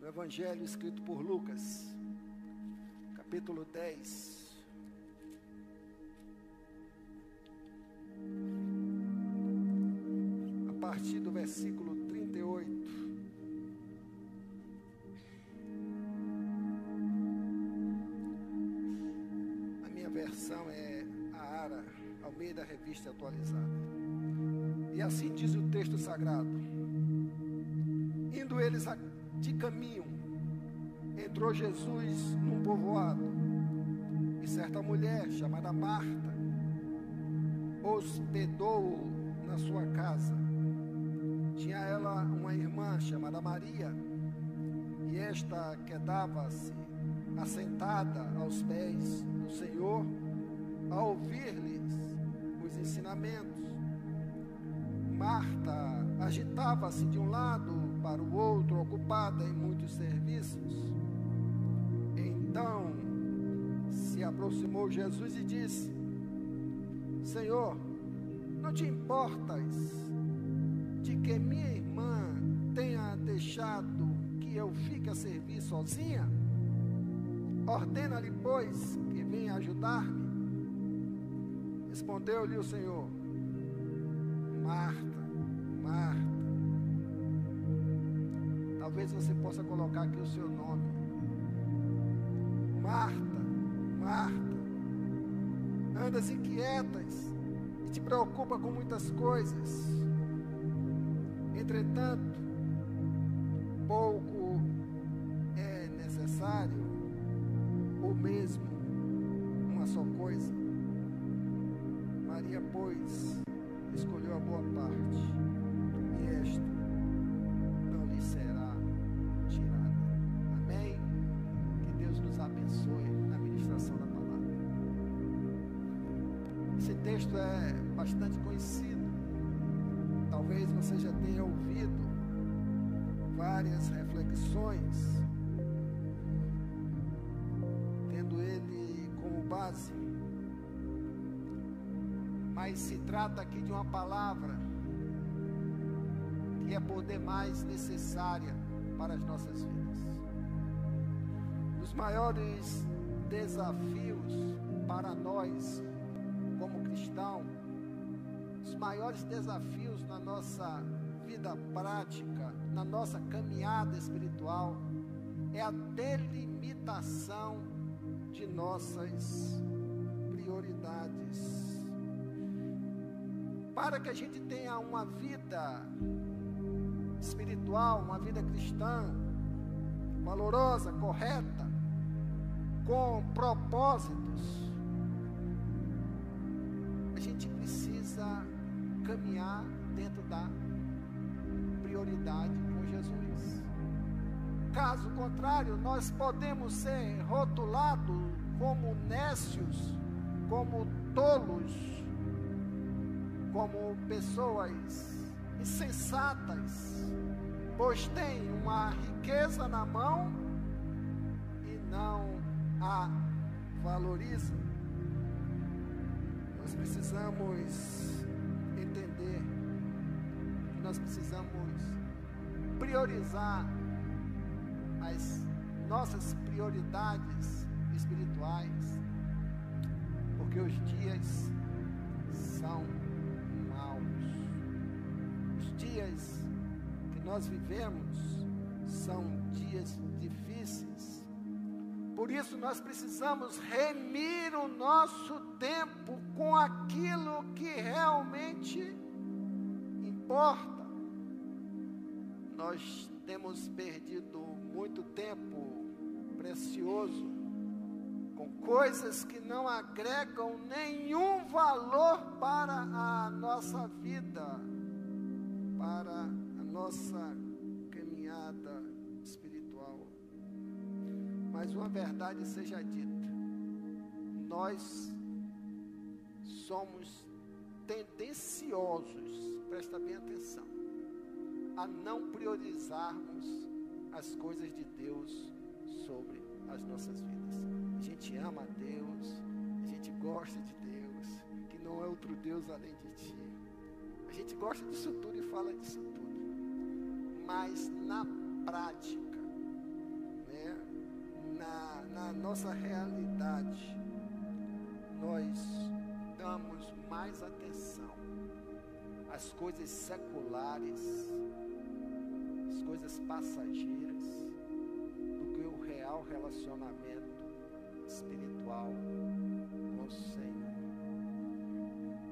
no Evangelho escrito por Lucas, capítulo 10. A partir do versículo 38. A minha versão é a Ara, Almeida Revista Atualizada. E assim diz o texto sagrado. Indo eles de caminho, entrou Jesus num povoado, e certa mulher chamada Marta hospedou-o na sua casa. Tinha ela uma irmã chamada Maria, e esta quedava-se assentada aos pés do Senhor, a ouvir-lhes os ensinamentos. Marta agitava-se de um lado para o outro, ocupada em muitos serviços. Então se aproximou Jesus e disse: Senhor, não te importas de que minha irmã tenha deixado que eu fique a servir sozinha? Ordena-lhe, pois, que venha ajudar-me. Respondeu-lhe o Senhor: Marta, Marta. Talvez você possa colocar aqui o seu nome. Marta, Marta. Andas inquietas e te preocupa com muitas coisas. Entretanto, pouco é necessário, tendo ele como base mas se trata aqui de uma palavra que é por demais necessária para as nossas vidas. Os maiores desafios para nós, como cristão, os maiores desafios na nossa vida prática, na nossa caminhada espiritual, é a delimitação de nossas prioridades. Para que a gente tenha uma vida espiritual, uma vida cristã, valorosa, correta, com propósitos, a gente precisa caminhar dentro da prioridade com Jesus. Caso contrário, nós podemos ser rotulados como nécios, como tolos, como pessoas insensatas, pois têm uma riqueza na mão e não a valorizam. Nós precisamos entender nós precisamos priorizar as nossas prioridades espirituais, porque os dias são dias que nós vivemos são dias difíceis. Por isso nós precisamos remir o nosso tempo com aquilo que realmente importa. Nós temos perdido muito tempo precioso com coisas que não agregam nenhum valor para a nossa vida para a nossa caminhada espiritual. Mas uma verdade seja dita: nós somos tendenciosos, presta bem atenção, a não priorizarmos as coisas de Deus sobre as nossas vidas. A gente ama a Deus, a gente gosta de Deus, que não é outro Deus além de ti. A gente gosta disso tudo e fala disso tudo. Mas na prática, na nossa realidade, nós damos mais atenção às coisas seculares, às coisas passageiras, do que o real relacionamento espiritual com o Senhor.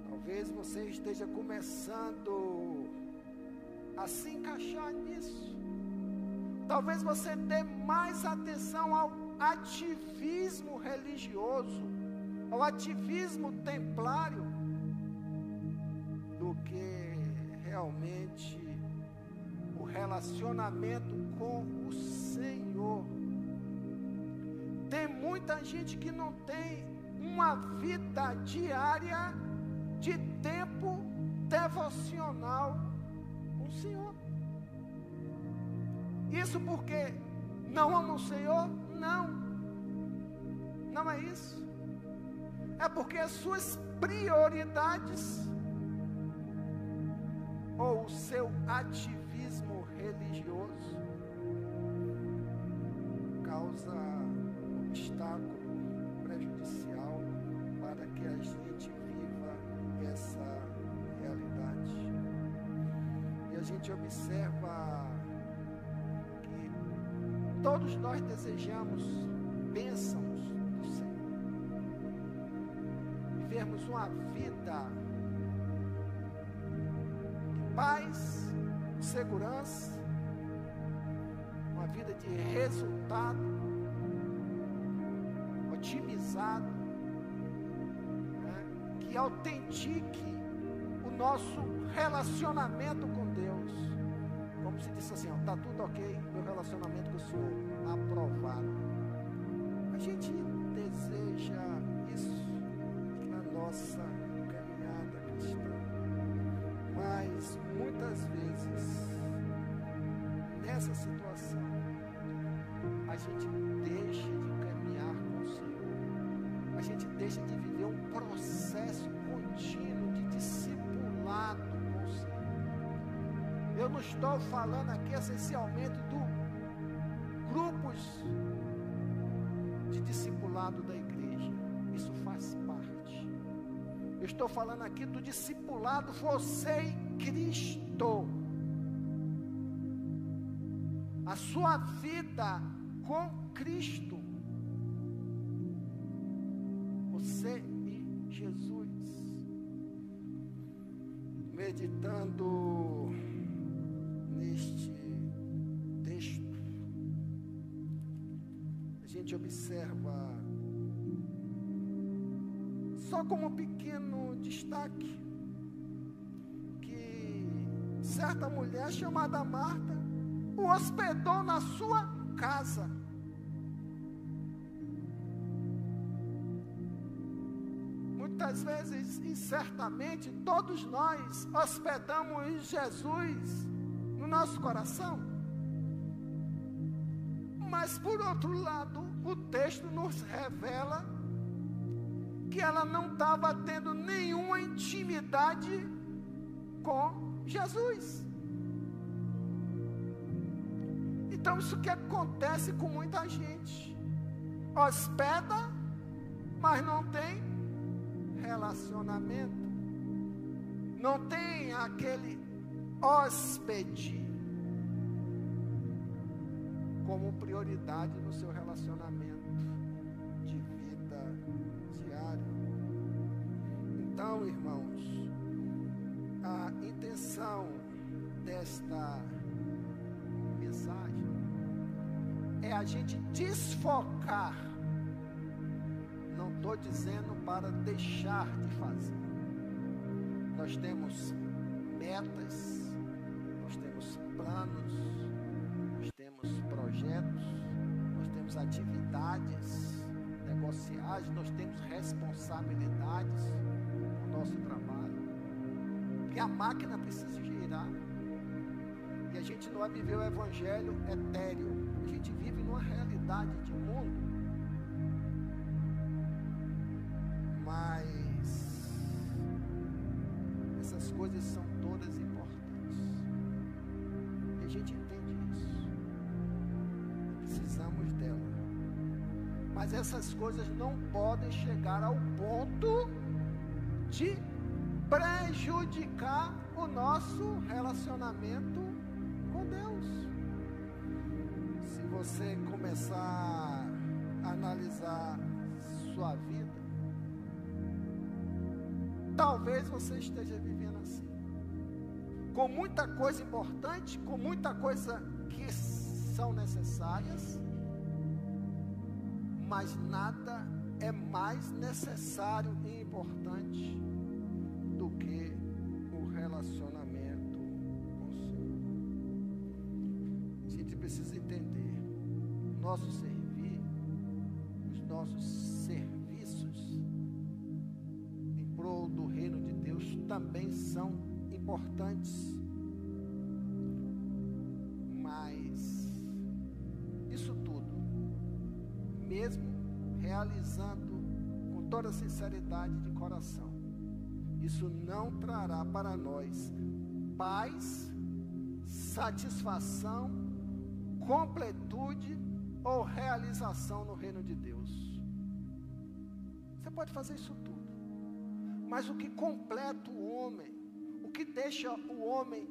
Talvez você esteja começando a se encaixar nisso. Talvez você dê mais atenção ao ativismo religioso, ao ativismo templário, do que realmente relacionamento com o Senhor. Tem muita gente que não tem uma vida diária de tempo devocional com o Senhor. Isso porque não ama o Senhor? Não. Não é isso. É porque as suas prioridades ou o seu ativismo religioso causa obstáculo prejudicial para que a gente viva essa realidade. E a gente observa Todos nós desejamos bênçãos do Senhor. Vivermos uma vida de paz, segurança, uma vida de resultado, otimizado, né? que autentique o nosso relacionamento com Deus como se disse assim, está tudo ok, meu relacionamento com o Senhor aprovado. A gente deseja isso na nossa caminhada nessa situação, a gente deixa de caminhar com o Senhor. A gente deixa de viver um processo contínuo de discipulado eu não estou falando aqui essencialmente do grupos de discipulado da igreja. Isso faz parte. Eu estou falando aqui do discipulado você e Cristo. A sua vida com Cristo. Você e Jesus. Meditando neste texto, a gente observa, só como um pequeno destaque, que certa mulher chamada Marta o hospedou na sua casa. Muitas vezes e certamente todos nós hospedamos Jesus no nosso coração. Mas por outro lado, o texto nos revela que ela não estava tendo nenhuma intimidade com Jesus. Então, isso que acontece com muita gente: hospeda, mas não tem relacionamento, não tem aquele hóspede como prioridade no seu relacionamento de vida diário. Então, irmãos, a intenção desta a gente desfocar. Não estou dizendo para deixar de fazer. Nós temos metas, nós temos planos, nós temos projetos, nós temos atividades negociais, nós temos responsabilidades no nosso trabalho. Porque a máquina precisa girar. E a gente não vai viver o evangelho etéreo. A gente vive numa realidade de mundo. Mas essas coisas são todas importantes a gente entende isso. Precisamos dela. Mas essas coisas não podem chegar ao ponto de prejudicar o nosso relacionamento com Deus. Você começar a analisar sua vida, talvez você esteja vivendo assim. Com muita coisa importante, com muita coisa que são necessárias, mas nada é mais necessário e importante do que o relacionamento com o Senhor. A gente precisa entender: nosso servir, os nossos serviços em prol do reino de Deus também são importantes. Mas isso tudo, mesmo realizando com toda sinceridade de coração, isso não trará para nós paz, satisfação, completude ou realização no reino de Deus. Você pode fazer isso tudo, mas o que completa o homem, o que deixa o homem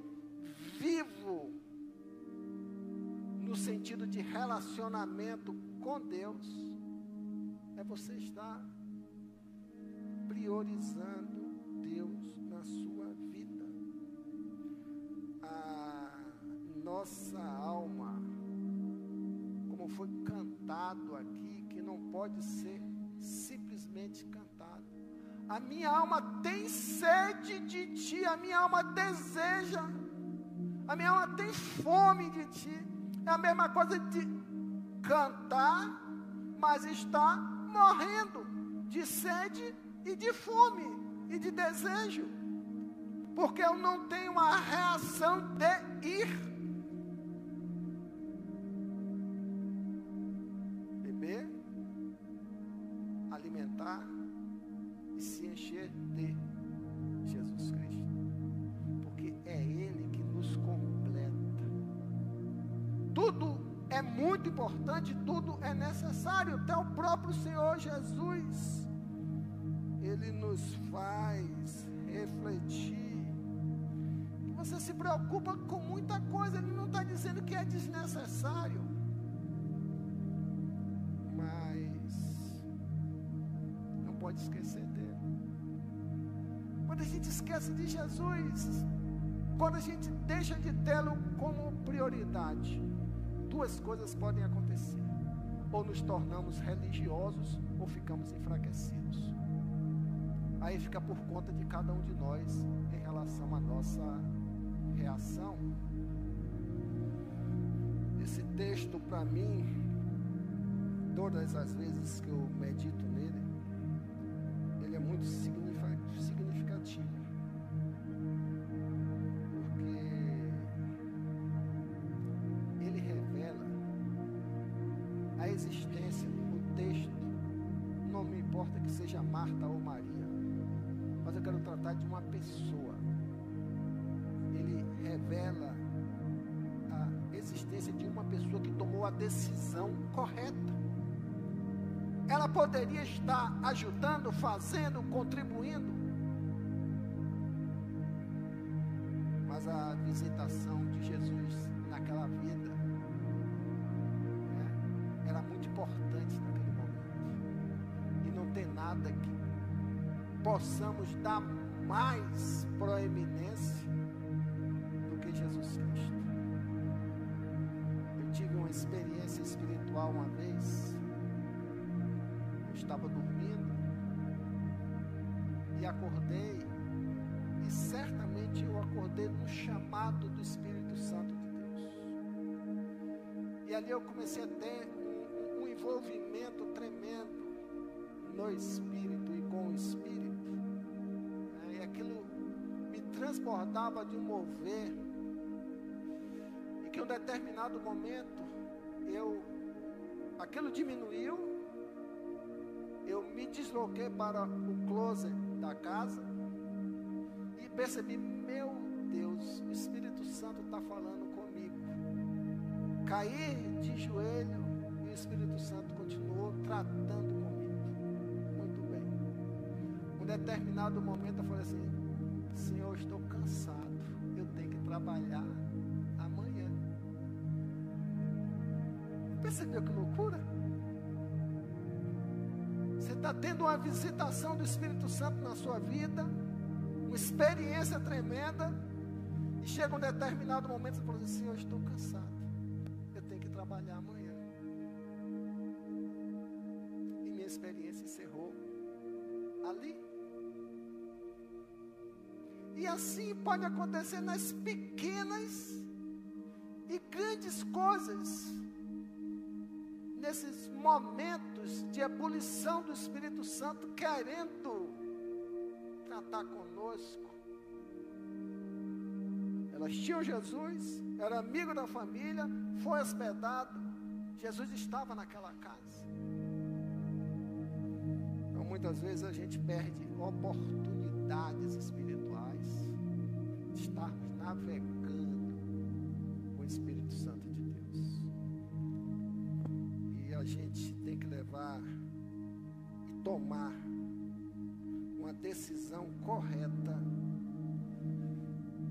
vivo, no sentido de relacionamento com Deus, é você estar priorizando Deus na sua vida. A nossa alma, como foi cantado aqui, que não pode ser simplesmente cantado. A minha alma tem sede de ti, a minha alma deseja, a minha alma tem fome de ti. É a mesma coisa de cantar, mas está morrendo de sede e de fome e de desejo, porque eu não tenho uma reação de ir. Preocupa com muita coisa, ele não está dizendo que é desnecessário. Mas não pode esquecer dele. Quando a gente esquece de Jesus, quando a gente deixa de tê-lo como prioridade, duas coisas podem acontecer: ou nos tornamos religiosos, ou ficamos enfraquecidos. Aí fica por conta de cada um de nós em relação à nossa para mim, todas as vezes que eu medito nele, ele é muito significativo. Correta. Ela poderia estar ajudando, fazendo, contribuindo, mas a visitação de Jesus naquela vida né, era muito importante naquele momento. E não tem nada que possamos dar mais proeminência estava dormindo e acordei, e certamente eu acordei no chamado do Espírito Santo de Deus. E ali eu comecei a ter um, um envolvimento tremendo no Espírito e com o Espírito transbordava de um mover, e que em um determinado momento eu aquilo diminuiu, me desloquei para o closet da casa e percebi, meu Deus, o Espírito Santo está falando comigo. Caí de joelho e o Espírito Santo continuou tratando comigo. Muito bem. Um determinado momento eu falei assim: Senhor, estou cansado. Eu tenho que trabalhar amanhã. Percebeu que loucura? Está tendo uma visitação do Espírito Santo na sua vida, uma experiência tremenda, e chega um determinado momento e você fala assim: eu estou cansado. Eu tenho que trabalhar amanhã. E minha experiência encerrou ali. E assim pode acontecer nas pequenas e grandes coisas nesses momentos de ebulição do Espírito Santo, querendo tratar conosco. Elas tinham Jesus, era amigo da família, foi hospedado, Jesus estava naquela casa. Então, muitas vezes a gente perde oportunidades espirituais de estarmos navegando com o Espírito Santo de Deus gente tem que levar e tomar uma decisão correta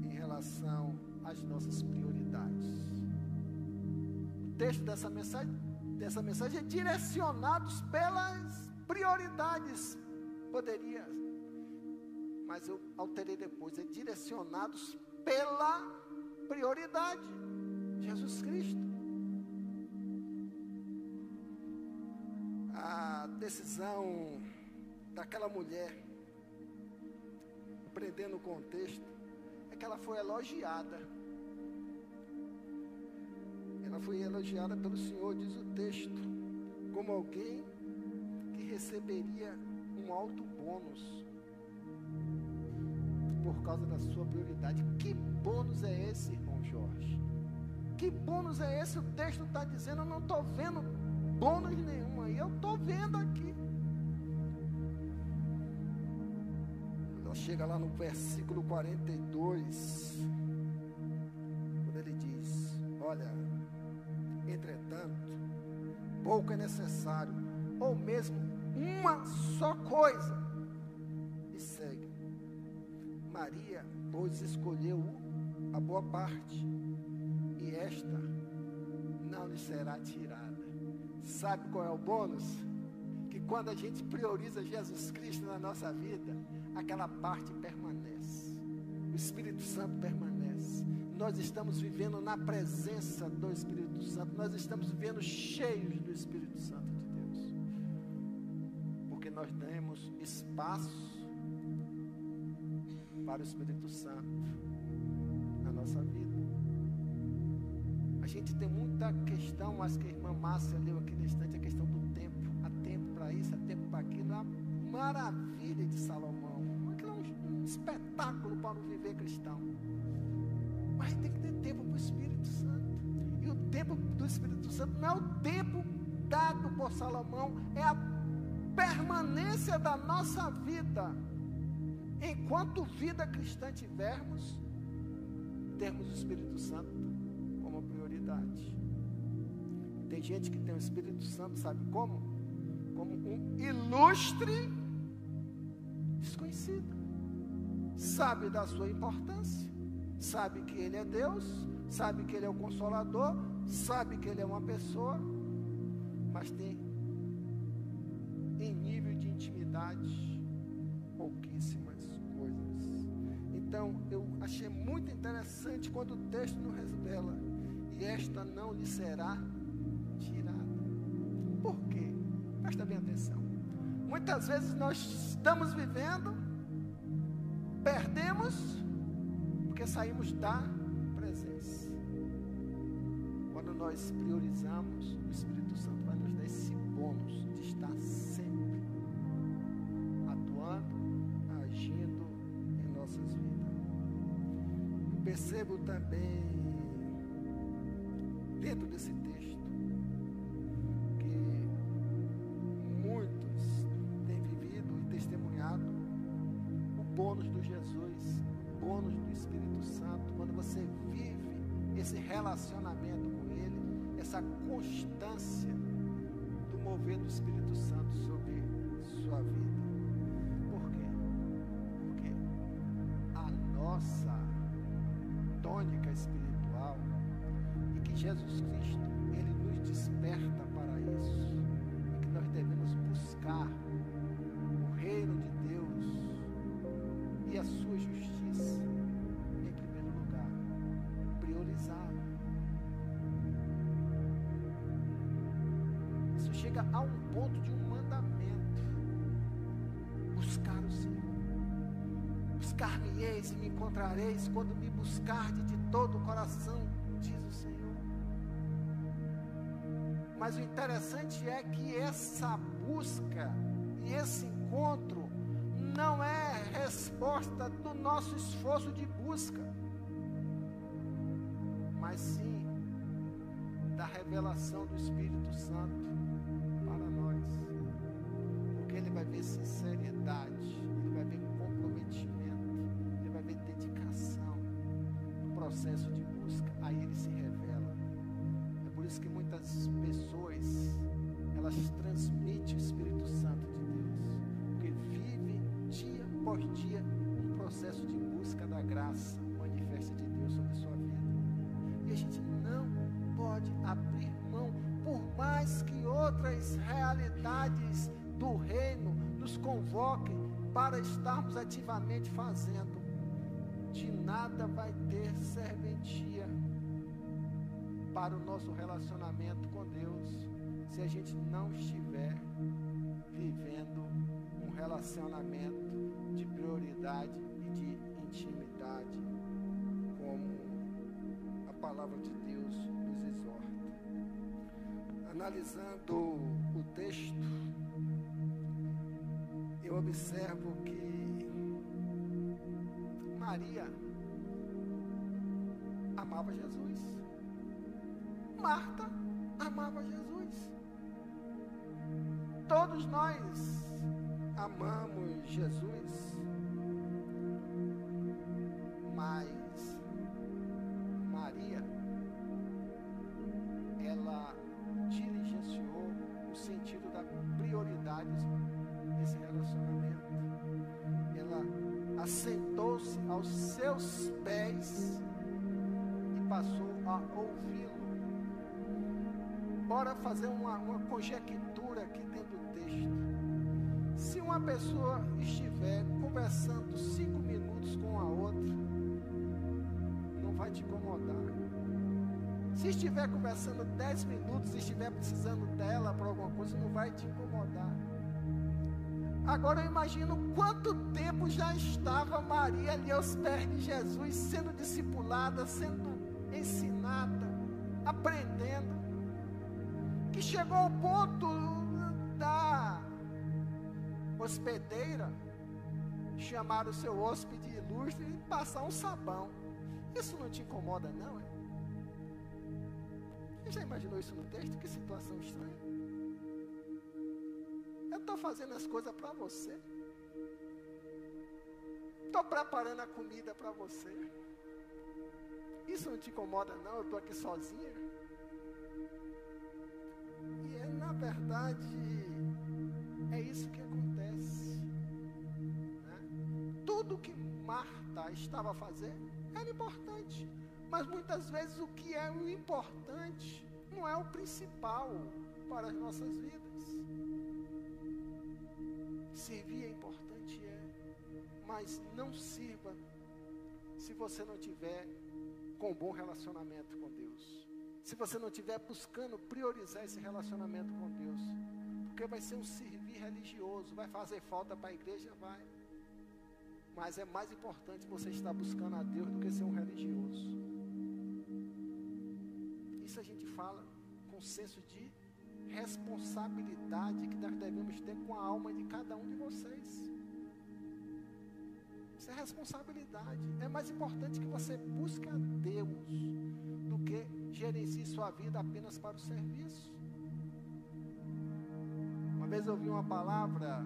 em relação às nossas prioridades. O texto dessa mensagem, dessa mensagem é direcionado pelas prioridades. Poderia, mas eu alterei depois, é direcionados pela prioridade. Jesus Cristo. A decisão daquela mulher, aprendendo o contexto, é que ela foi elogiada. Ela foi elogiada pelo Senhor, diz o texto, como alguém que receberia um alto bônus por causa da sua prioridade. Que bônus é esse, irmão Jorge? Que bônus é esse? O texto está dizendo, eu não estou vendo bônus nenhum aí. Eu estou vendo aqui. Ela chega lá no versículo 42, quando ele diz: Olha, entretanto, pouco é necessário, ou mesmo uma só coisa, e segue. Maria, pois, escolheu a boa parte, e esta não lhe será tirada. Sabe qual é o bônus? Que quando a gente prioriza Jesus Cristo na nossa vida, aquela parte permanece. O Espírito Santo permanece. Nós estamos vivendo na presença do Espírito Santo. Nós estamos vivendo cheios do Espírito Santo de Deus. Porque nós demos espaço para o Espírito Santo gente tem muita questão, mas que a irmã Márcia leu aqui no instante, a questão do tempo. Há tempo para isso, há tempo para aquilo. A maravilha de Salomão. Aquilo é um, espetáculo para o viver cristão. Mas tem que ter tempo para o Espírito Santo. E o tempo do Espírito Santo não é o tempo dado por Salomão, é a permanência da nossa vida. Enquanto vida cristã tivermos, termos o Espírito Santo prioridade. Tem gente que tem o Espírito Santo, sabe como? Como um ilustre desconhecido. Sabe da sua importância, sabe que Ele é Deus, sabe que Ele é o Consolador, sabe que Ele é uma pessoa, mas tem em nível de intimidade pouquíssimas coisas. Então eu achei muito interessante quando o texto nos revela e esta não lhe será tirada. Por quê? Presta bem atenção. Muitas vezes nós estamos vivendo, perdemos, porque saímos da presença. Quando nós priorizamos, o Espírito Santo vai nos dar esse bônus de estar sempre atuando, agindo em nossas vidas. Eu percebo também desse texto que muitos têm vivido e testemunhado o bônus do Jesus, o bônus do Espírito Santo, quando você vive esse relacionamento com Ele, essa constância do mover do Espírito Santo sobre sua vida. Por quê? Porque a nossa tônica espiritual Jesus Cristo, ele nos desperta para isso. E que nós devemos buscar o reino de Deus e a sua justiça em primeiro lugar, priorizar. Isso chega a um ponto de um mandamento. Buscar o Senhor. Buscar-me-eis e me encontrareis quando me buscardes de todo o coração, diz o Senhor. Mas o interessante é que essa busca e esse encontro não é resposta do nosso esforço de busca, mas sim da revelação do Espírito Santo para nós. Porque ele vai ver sinceridade, ele vai ver comprometimento, ele vai ver dedicação no processo de dia um processo de busca da graça manifesta de Deus sobre sua vida. E a gente não pode abrir mão, por mais que outras realidades do reino nos convoquem para estarmos ativamente fazendo. De nada vai ter serventia para o nosso relacionamento com Deus se a gente não estiver vivendo um relacionamento de prioridade e de intimidade, como a palavra de Deus nos exorta. Analisando o texto, eu observo que Maria amava Jesus. Marta amava Jesus. Todos nós amamos Jesus, mas Maria, ela diligenciou o sentido da prioridade desse relacionamento. Ela assentou-se aos seus pés e passou a ouvi-lo. Bora fazer uma, uma conjectura aqui dentro do texto. Uma pessoa estiver conversando cinco minutos com a outra, não vai te incomodar. Se estiver conversando dez minutos e estiver precisando dela para alguma coisa, não vai te incomodar. Agora eu imagino quanto tempo já estava Maria ali aos pés de Jesus, sendo discipulada, sendo ensinada, aprendendo que chegou ao ponto da hospedeira chamar o seu hóspede ilustre e passar um sabão. Isso não te incomoda, não? É? Você já imaginou isso no texto? Que situação estranha. Eu estou fazendo as coisas para você. Estou preparando a comida para você. Isso não te incomoda, não? Eu estou aqui sozinha. E é, na verdade, é isso que acontece. Né? Tudo que Marta estava fazendo era importante. Mas muitas vezes o que é o importante não é o principal para as nossas vidas. Servir é importante, é, mas não sirva se você não tiver com bom relacionamento com Deus. Se você não estiver buscando priorizar esse relacionamento com Deus. Porque vai ser um religioso, vai fazer falta para a igreja, vai. Mas é mais importante você estar buscando a Deus do que ser um religioso. Isso a gente fala com senso de responsabilidade que nós devemos ter com a alma de cada um de vocês. Isso é responsabilidade. É mais importante que você busque a Deus do que gerencie sua vida apenas para o serviço. Uma vez eu ouvi uma palavra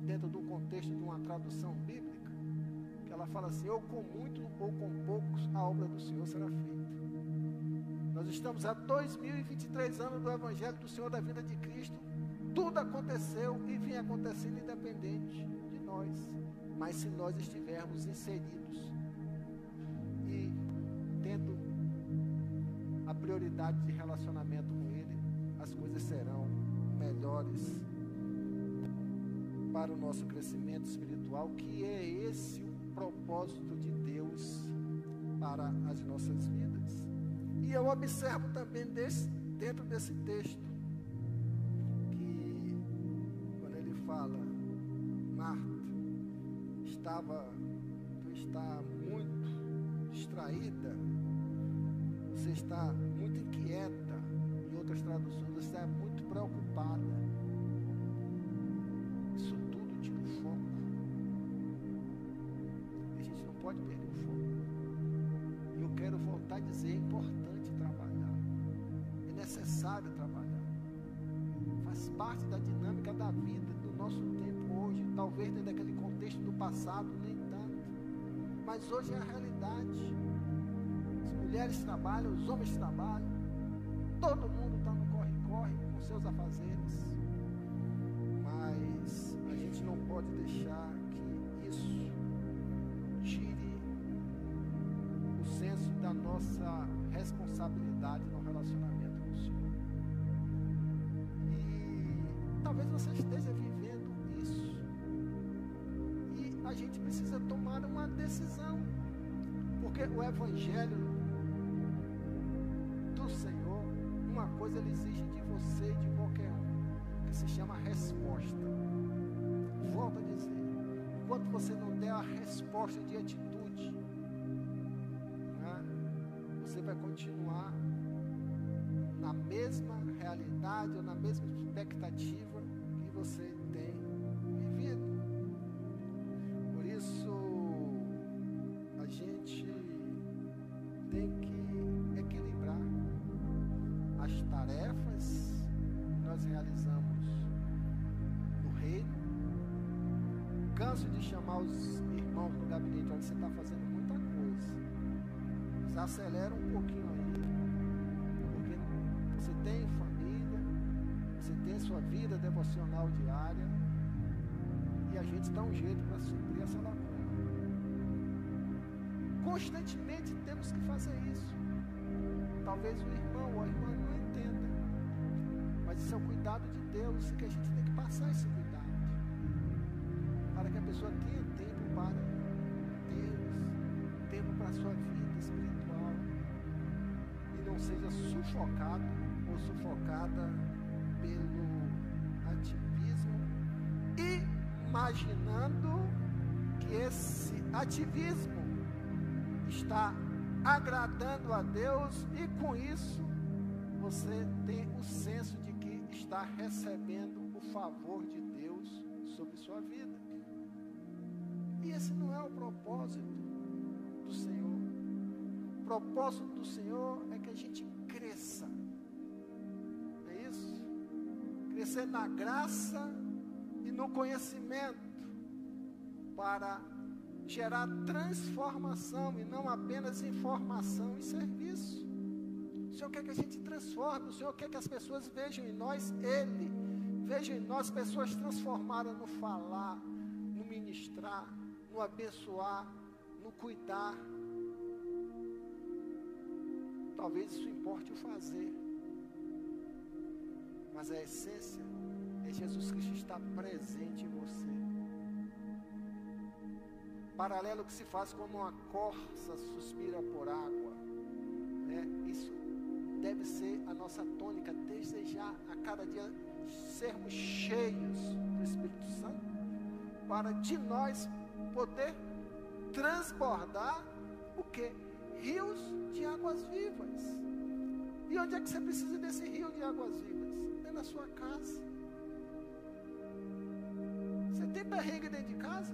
dentro do contexto de uma tradução bíblica, que ela fala assim: ou com muito ou com poucos a obra do Senhor será feita. Nós estamos há 2023 anos do Evangelho do Senhor da vida de Cristo. Tudo aconteceu e vinha acontecendo independente de nós. Mas se nós estivermos inseridos e tendo a prioridade de relacionamento com Ele, as coisas serão melhores para o nosso crescimento espiritual, que é esse o propósito de Deus para as nossas vidas. E eu observo também desse, dentro desse texto que quando ele fala, Marta, estava, tu está muito distraída, você está muito inquieta, em outras traduções, você está muito preocupada. Dizer, é importante trabalhar. É necessário trabalhar. Faz parte da dinâmica da vida, do nosso tempo hoje. Talvez dentro daquele contexto do passado, nem tanto. Mas hoje é a realidade. As mulheres trabalham, os homens trabalham. Todo mundo está no corre-corre com seus afazeres. Mas a gente não pode deixar responsabilidade no relacionamento com o Senhor. E talvez você esteja vivendo isso. E a gente precisa tomar uma decisão. Porque o Evangelho do Senhor, uma coisa ele exige de você e de qualquer um, que se chama resposta. Volto a dizer, enquanto você não der a resposta de atitude, você vai continuar na mesma realidade ou na mesma expectativa que você tem vivido. Por isso, a gente tem que equilibrar as tarefas que nós realizamos no reino. Canso de chamar os irmãos no gabinete, olha, você está fazendo. Desacelera um pouquinho aí. Porque você tem família, você tem sua vida devocional diária. E a gente dá um jeito para suprir essa lacuna. Constantemente temos que fazer isso. Talvez o irmão ou a irmã não entenda. Mas isso é o cuidado de Deus, que a gente tem que passar esse cuidado. Para que a pessoa tenha tempo para Deus, tempo para a sua vida espiritual. Não seja sufocado ou sufocada pelo ativismo, imaginando que esse ativismo está agradando a Deus e com isso você tem o senso de que está recebendo o favor de Deus sobre sua vida. E esse não é o propósito do Senhor. Propósito do Senhor é que a gente cresça. Não é isso? Crescer na graça e no conhecimento para gerar transformação e não apenas informação e serviço. O Senhor quer que a gente transforme, o Senhor quer que as pessoas vejam em nós Ele, vejam em nós pessoas transformadas no falar, no ministrar, no abençoar, no cuidar. Talvez isso importe o fazer, mas a essência é Jesus Cristo estar presente em você paralelo que se faz como uma corça suspira por água. Né? Isso deve ser a nossa tônica, desejar a cada dia sermos cheios do Espírito Santo, para de nós poder transbordar o que? Rios de águas vivas. E onde é que você precisa desse rio de águas vivas? É na sua casa. Você tem perrengue dentro de casa?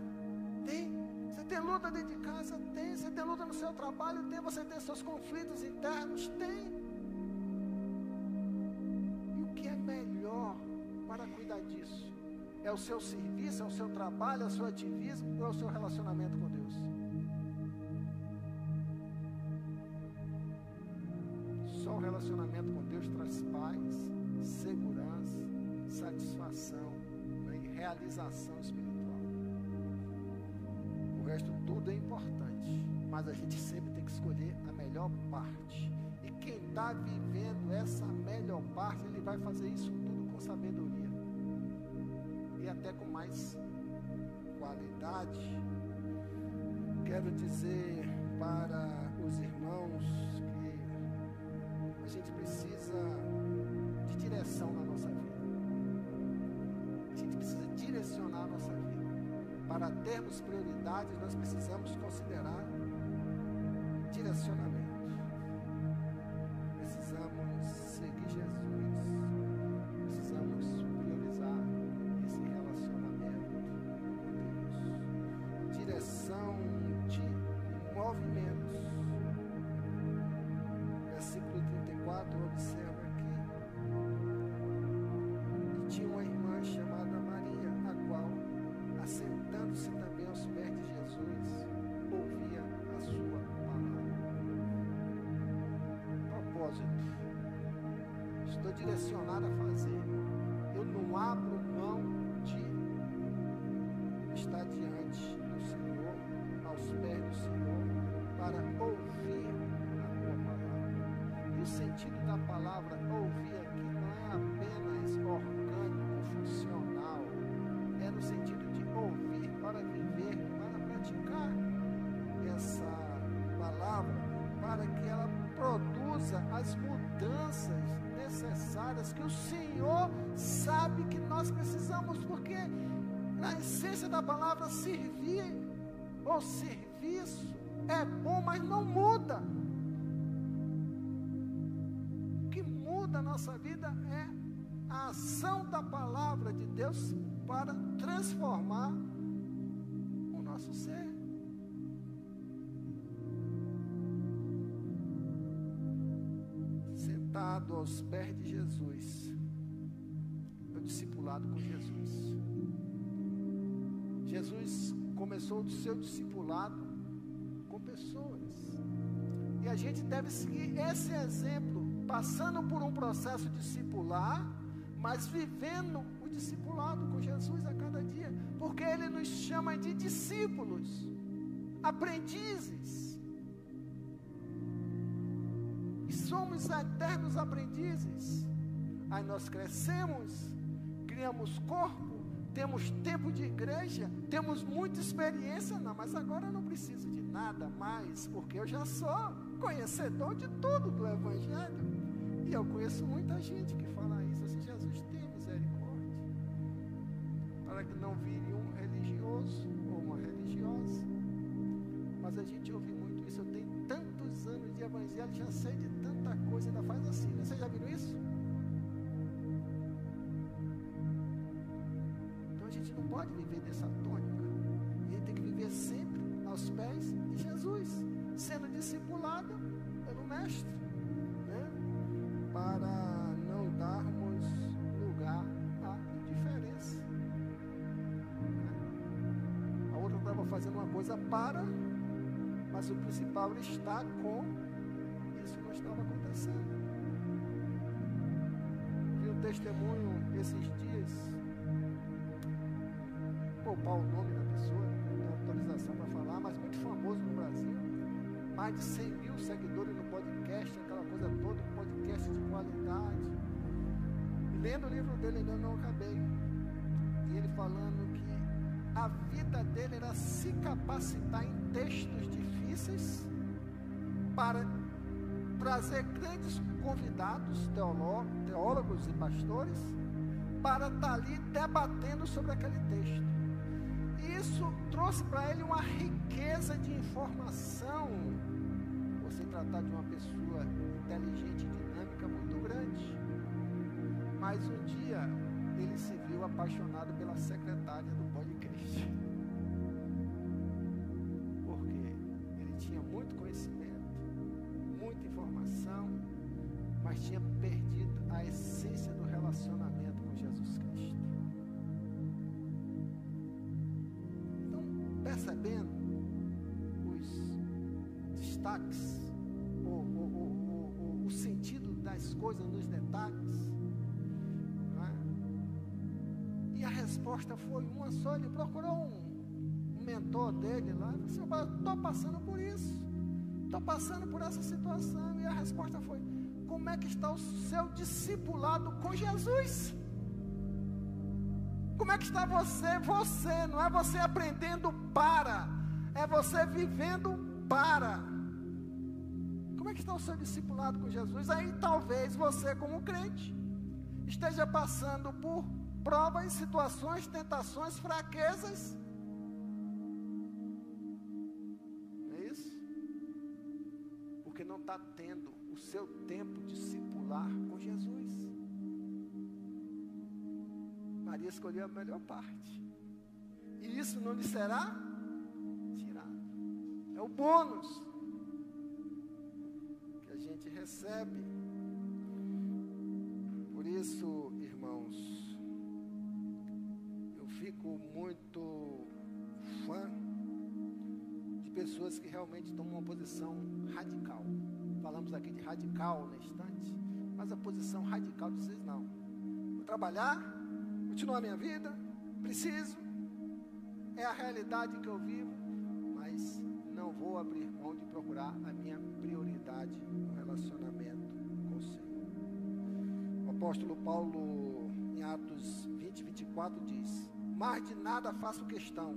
Tem. Você tem luta dentro de casa? Tem. Você tem luta no seu trabalho? Tem. Você tem seus conflitos internos? Tem. E o que é melhor para cuidar disso? É o seu serviço, é o seu trabalho, é o seu ativismo ou é o seu relacionamento com Deus? Deus traz paz, segurança, satisfação né, e realização espiritual. O resto tudo é importante, mas a gente sempre tem que escolher a melhor parte. E quem está vivendo essa melhor parte, ele vai fazer isso tudo com sabedoria e até com mais qualidade. Quero dizer para os irmãos a gente precisa de direção na nossa vida. A gente precisa direcionar a nossa vida. Para termos prioridades, nós precisamos considerar direcionamento. Produza as mudanças necessárias que o Senhor sabe que nós precisamos, porque na essência da palavra servir ou serviço é bom, mas não muda. O que muda a nossa vida é a ação da palavra de Deus para transformar o nosso ser. Sentado aos pés de Jesus, eu discipulado com Jesus. Jesus começou o seu discipulado com pessoas. E a gente deve seguir esse exemplo, passando por um processo discipular, mas vivendo o discipulado com Jesus a cada dia, porque ele nos chama de discípulos, aprendizes. Somos eternos aprendizes. Aí nós crescemos, criamos corpo, temos tempo de igreja, temos muita experiência, não, mas agora eu não preciso de nada mais, porque eu já sou conhecedor de tudo do Evangelho. E eu conheço muita gente que fala isso, assim, Jesus tem misericórdia, para que não vire um religioso ou uma religiosa. Mas a gente ouve muito isso, eu tenho tantos anos de Evangelho, já sei de tanta coisa, ainda faz assim, né? Vocês já viram isso? Então a gente não pode viver dessa tônica. A gente tem que viver sempre aos pés de Jesus, sendo discipulado pelo Mestre, né? para não darmos lugar à indiferença. Né? A outra estava fazendo uma coisa para, mas o principal estar com isso não estava acontecendo. Vi um testemunho esses dias poupar o nome da pessoa, não tenho autorização para falar, mas muito famoso no Brasil. Mais de 100 mil seguidores no podcast, aquela coisa toda, um podcast de qualidade. E lendo o livro dele, ainda não acabei. E ele falando que a vida dele era se capacitar em textos difíceis para trazer grandes convidados, teólogos e pastores, para estar ali debatendo sobre aquele texto isso trouxe para ele uma riqueza de informação. Você tratar de uma pessoa inteligente e dinâmica muito grande. Mas um dia ele se viu apaixonado pela secretária do podcast. Porque ele tinha muito conhecimento, muita informação, mas tinha perdido a essência do relacionamento com Jesus Cristo. percebendo os destaques, o, o, o, o, sentido das coisas, nos detalhes. Resposta foi uma só. Ele procurou um, um mentor dele lá. Ele disse: Estou passando por isso. Estou passando por essa situação. E a resposta foi: Como é que está o seu discipulado com Jesus? Como é que está você? Você, não é você aprendendo para, é você vivendo para. Como é que está o seu discipulado com Jesus? Aí talvez você, como crente, esteja passando por provas, situações, tentações, fraquezas. É isso? Porque não está tendo o seu tempo discipular com Jesus. Maria escolheu a melhor parte. E isso não lhe será tirado. É o bônus que a gente recebe. Por isso, irmãos, fico muito fã de pessoas que realmente tomam uma posição radical. Falamos aqui de radical na instante, mas a posição radical de vocês não. Vou trabalhar, continuar minha vida, preciso, é a realidade que eu vivo, mas não vou abrir mão de procurar a minha prioridade no relacionamento com o Senhor. O apóstolo Paulo, em Atos 20, 24, diz: Mas de nada faço questão,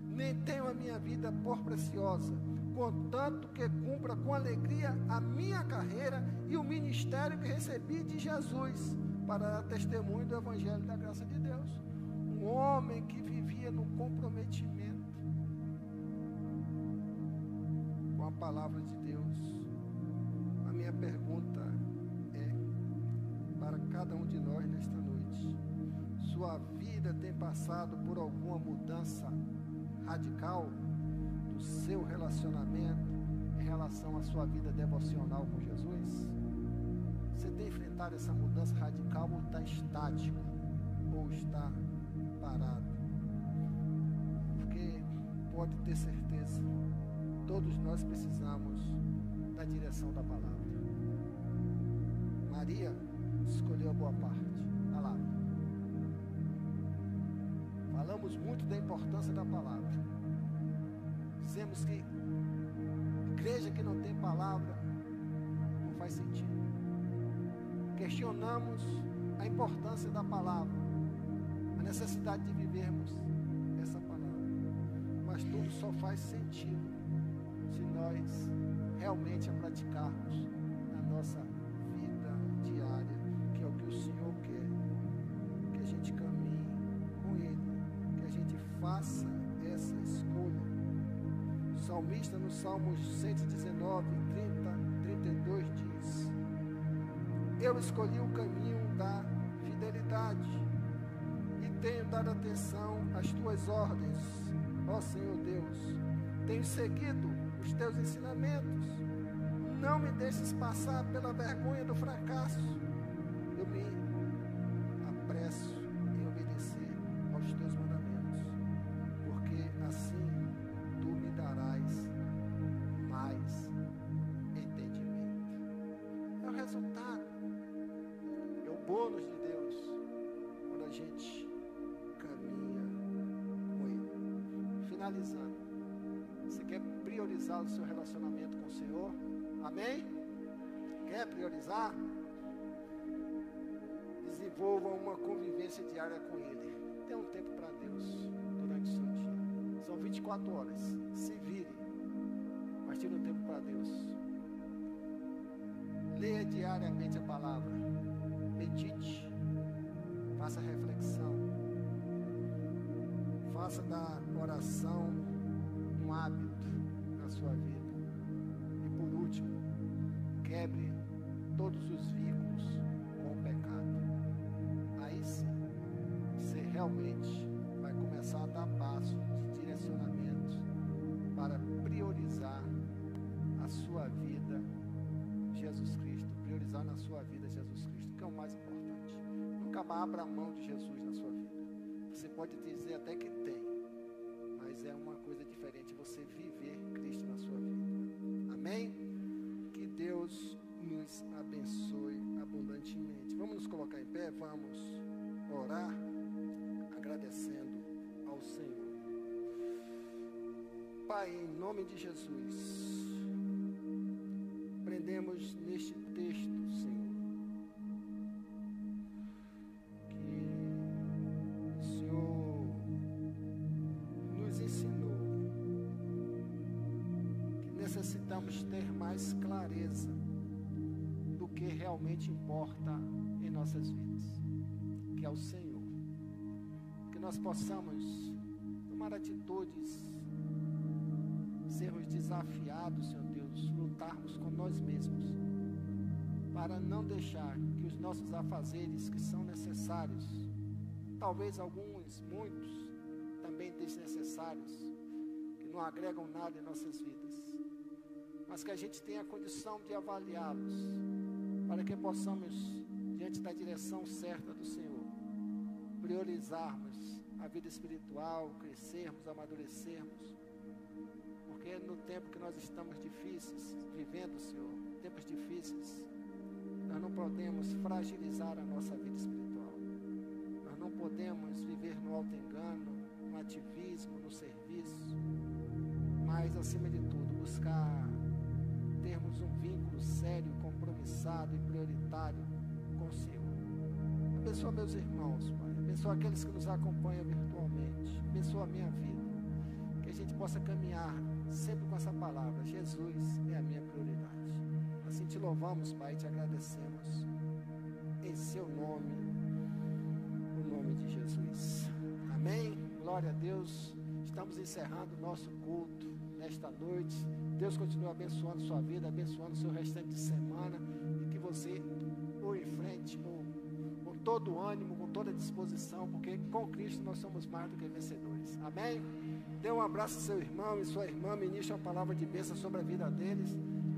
nem tenho a minha vida por preciosa, contanto que cumpra com alegria a minha carreira e o ministério que recebi de Jesus para dar testemunho do Evangelho da graça de Deus. Um homem que vivia no comprometimento com a palavra de Deus. A minha pergunta é para cada um de nós nesta noite: sua vida tem passado por alguma mudança radical do seu relacionamento em relação à sua vida devocional com Jesus? Você tem enfrentado essa mudança radical ou está estático? Ou está parado? Porque pode ter certeza, todos nós precisamos da direção da palavra. Maria escolheu a boa parte, Falamos muito da importância da palavra. Dizemos que igreja que não tem palavra não faz sentido questionamos a importância da palavra, a necessidade de vivermos essa palavra. Mas tudo só faz sentido se nós realmente a praticarmos na nossa vida salmista no Salmos 119, 30, 32 diz eu escolhi o caminho da fidelidade e tenho dado atenção às tuas ordens, ó Senhor Deus. Tenho seguido os teus ensinamentos. Não me deixes passar pela vergonha do fracasso. 24 horas. Se vire, mas tire um tempo para Deus. Leia diariamente a palavra medite, faça reflexão, faça da oração um hábito na sua vida. E por último, quebre todos os vínculos com o pecado. Aí sim, você realmente na sua vida Jesus Cristo que é o mais importante. Nunca abra mão de Jesus na sua vida. Você pode dizer até que tem, mas é uma coisa diferente você viver Cristo na sua vida. Amém? Que Deus nos abençoe. instantemente. Vamos nos colocar em pé, vamos orar, agradecendo ao Senhor. Pai, em nome de Jesus, aprendemos neste texto, Senhor, que o Senhor nos ensinou que necessitamos ter mais clareza do que realmente importa em nossas vidas, que é o Senhor. Que nós possamos tomar atitudes, sermos desafiados, Senhor Deus, lutarmos com nós mesmos, para não deixar que os nossos afazeres que são necessários, talvez alguns, muitos, também desnecessários, que não agregam nada em nossas vidas, mas que a gente tenha a condição de avaliá-los, para que possamos, diante da direção certa do Senhor, priorizarmos a vida espiritual, crescermos, amadurecermos, porque no tempo que nós estamos difíceis, vivendo, Senhor, tempos difíceis, nós não podemos fragilizar a nossa vida espiritual. Nós não podemos viver no alto engano, no ativismo, no serviço, mas acima de tudo, buscar termos um vínculo sério, compromissado e prioritário com o Senhor. Abençoa meus irmãos, Pai. Abençoa aqueles que nos acompanham virtualmente. Abençoa a minha vida. Que a gente possa caminhar sempre com essa palavra. Jesus é a minha prioridade. Assim te louvamos, Pai, e te agradecemos. Em seu nome, no nome de Jesus. Amém. Glória a Deus. Estamos encerrando o nosso culto nesta noite. Deus continue abençoando sua vida, abençoando seu restante de semana e que você o enfrente com, com todo o ânimo, com toda a disposição, porque com Cristo nós somos mais do que vencedores. Amém? Dê um abraço ao seu irmão e sua irmã, ministre uma palavra de bênção sobre a vida deles.